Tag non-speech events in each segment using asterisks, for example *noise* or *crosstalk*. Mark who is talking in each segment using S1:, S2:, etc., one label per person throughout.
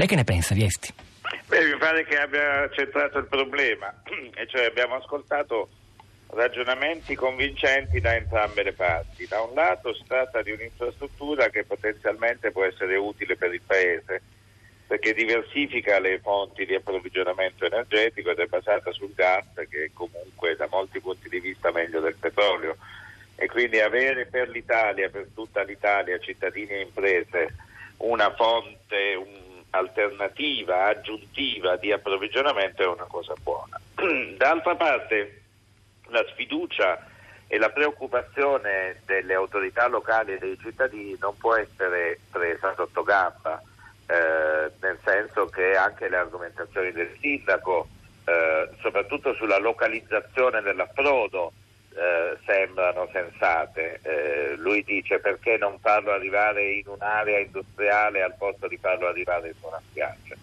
S1: Lei che ne pensa, Viesti?
S2: Beh, mi pare che abbia centrato il problema, *clears throat* e cioè abbiamo ascoltato ragionamenti convincenti da entrambe le parti. Da un lato si tratta di un'infrastruttura che potenzialmente può essere utile per il Paese perché diversifica le fonti di approvvigionamento energetico ed è basata sul gas che è comunque da molti punti di vista meglio del petrolio e quindi avere per l'Italia, per tutta l'Italia, cittadini e imprese una fonte un, alternativa, aggiuntiva di approvvigionamento è una cosa buona. *clears throat* D'altra parte la sfiducia e la preoccupazione delle autorità locali e dei cittadini non può essere presa sotto gamba eh, nel senso che anche le argomentazioni del sindaco, eh, soprattutto sulla localizzazione dell'approdo, eh, sembrano sensate. Eh, lui dice perché non farlo arrivare in un'area industriale al posto di farlo arrivare in una spiaggia.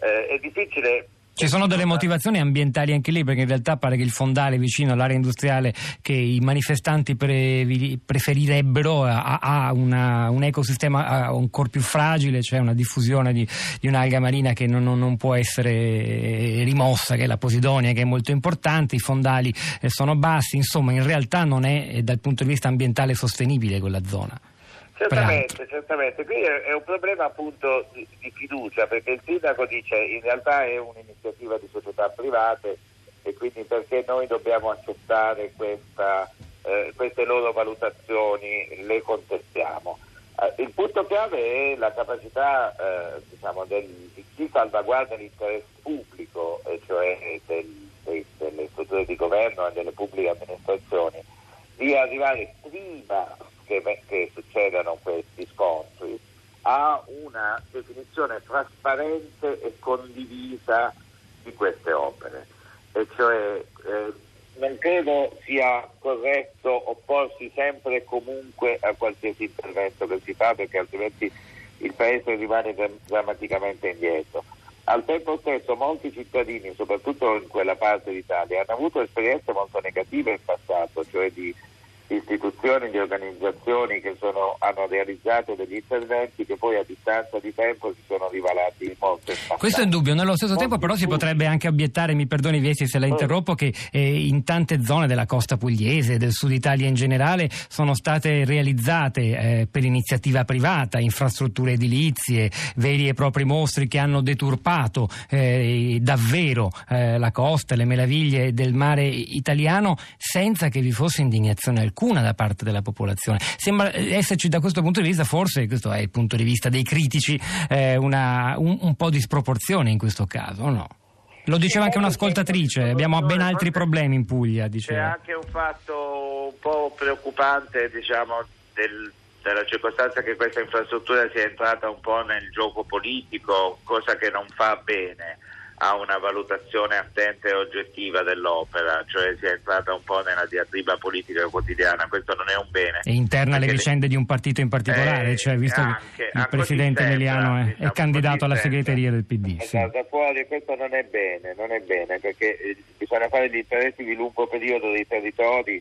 S2: Eh, è difficile
S1: ci sono delle motivazioni ambientali anche lì, perché in realtà pare che il fondale vicino all'area industriale che i manifestanti pre- preferirebbero ha, un ecosistema ancora più fragile, cioè una diffusione di, di un'alga marina che non, non, può essere rimossa, che è la posidonia, che è molto importante, i fondali eh, sono bassi, insomma in realtà non è eh, dal punto di vista ambientale sostenibile quella zona.
S2: Certamente, certamente. Qui è, un problema appunto di, di, fiducia perché il sindaco dice in realtà è un'iniziativa di società private e quindi perché noi dobbiamo accettare questa, eh, queste loro valutazioni, le contestiamo. Eh, il punto chiave è la capacità eh, diciamo, del, di chi salvaguarda l'interesse pubblico, cioè del, dei, delle strutture di governo e delle pubbliche amministrazioni, di arrivare prima che, che succedano questi scontri a una definizione trasparente e condivisa di queste opere. E cioè eh, non credo sia corretto opporsi sempre e comunque a qualsiasi intervento che si fa perché altrimenti il Paese rimane drammaticamente indietro. Al tempo stesso molti cittadini, soprattutto in quella parte d'Italia, hanno avuto esperienze molto negative in passato, cioè di istituzioni, di organizzazioni che sono, hanno realizzato degli interventi che poi a distanza di tempo si sono rivalati molto impattanti.
S1: Questo è indubbio, nello stesso molto tempo però si potrebbe anche obiettare, mi perdoni Viesi se la interrompo, che eh, in tante zone della costa pugliese, del sud Italia in generale, sono state realizzate eh, per iniziativa privata infrastrutture edilizie, veri e propri mostri che hanno deturpato eh, davvero eh, la costa, le meraviglie del mare italiano senza che vi fosse indignazione alcuna alcuna da parte della popolazione. Sembra esserci da questo punto di vista, forse questo è il punto di vista dei critici, eh, una, un, un, po' di sproporzione in questo caso, o no? Lo diceva anche un'ascoltatrice, abbiamo ben altri problemi in Puglia. Diceva.
S2: C'è anche un fatto un po' preoccupante, diciamo, del, della circostanza che questa infrastruttura sia entrata un po' nel gioco politico, cosa che non fa bene a una valutazione attenta e oggettiva dell'opera, cioè si è entrata un po' nella diatriba politica quotidiana, questo non è un bene.
S1: E interna alle vicende le... di un partito in particolare, eh, cioè visto anche, che il presidente Emiliano è, diciamo, è, candidato alla segreteria del PD.
S2: Sì. Da fuori questo non è bene, non è bene, perché eh, bisogna fare gli interessi di lungo periodo dei territori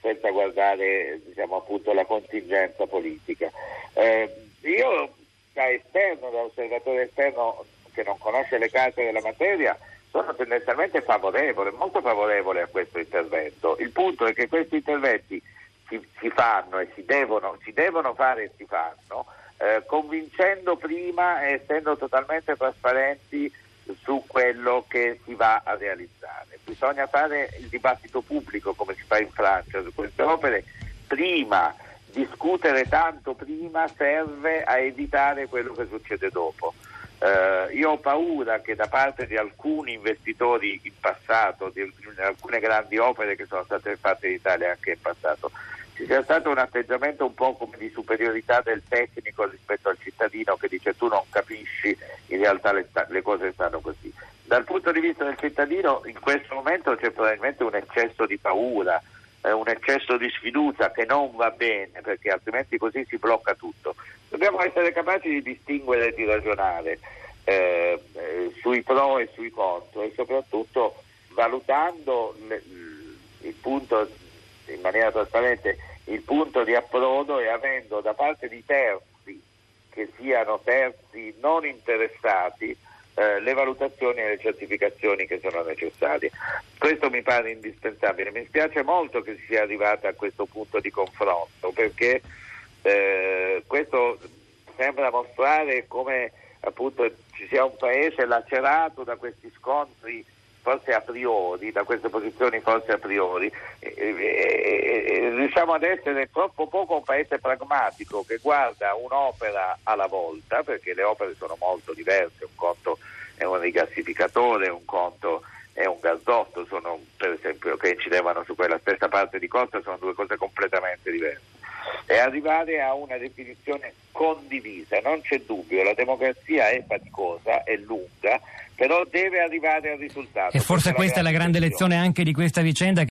S2: senza guardare diciamo, appunto, la contingenza politica. Eh, io da esterno, da osservatore esterno, che non conosce le cause della materia sono tendenzialmente favorevole, molto favorevole a questo intervento. Il punto è che questi interventi si, si fanno e si devono, si devono, fare e si fanno eh, convincendo prima e essendo totalmente trasparenti su quello che si va a realizzare. Bisogna fare il dibattito pubblico come si fa in Francia su queste opere prima, discutere tanto prima serve a evitare quello che succede dopo. Eh, io ho paura che da parte di alcuni investitori in passato, di, alcune grandi opere che sono state fatte in Italia anche in passato, ci sia stato un atteggiamento un po' come di superiorità del tecnico rispetto al cittadino che dice tu non capisci, in realtà le, le cose stanno così. Dal punto di vista del cittadino in questo momento c'è probabilmente un eccesso di paura, eh, un eccesso di sfiducia che non va bene perché altrimenti così si blocca tutto. Dobbiamo essere capaci di distinguere e di ragionare eh, sui pro e sui contro e soprattutto valutando le, il punto in maniera trasparente il punto di approdo e avendo da parte di terzi che siano terzi non interessati eh, le valutazioni e le certificazioni che sono necessarie. Questo mi pare indispensabile. Mi spiace molto che si sia arrivata a questo punto di confronto perché eh, questo sembra mostrare come appunto ci sia un paese lacerato da questi scontri forse a priori, da queste posizioni forse a priori, e, e, e, riusciamo ad essere troppo poco un paese pragmatico che guarda un'opera alla volta, perché le opere sono molto diverse, un conto è un rigassificatore, un conto è un gasdotto, sono per esempio che incidevano su quella stessa parte di costa, sono due cose completamente diverse. E arrivare a una definizione condivisa, non c'è dubbio, la democrazia è faticosa, è lunga, però deve arrivare al risultato.
S1: E forse questa è la grande lezione anche di questa vicenda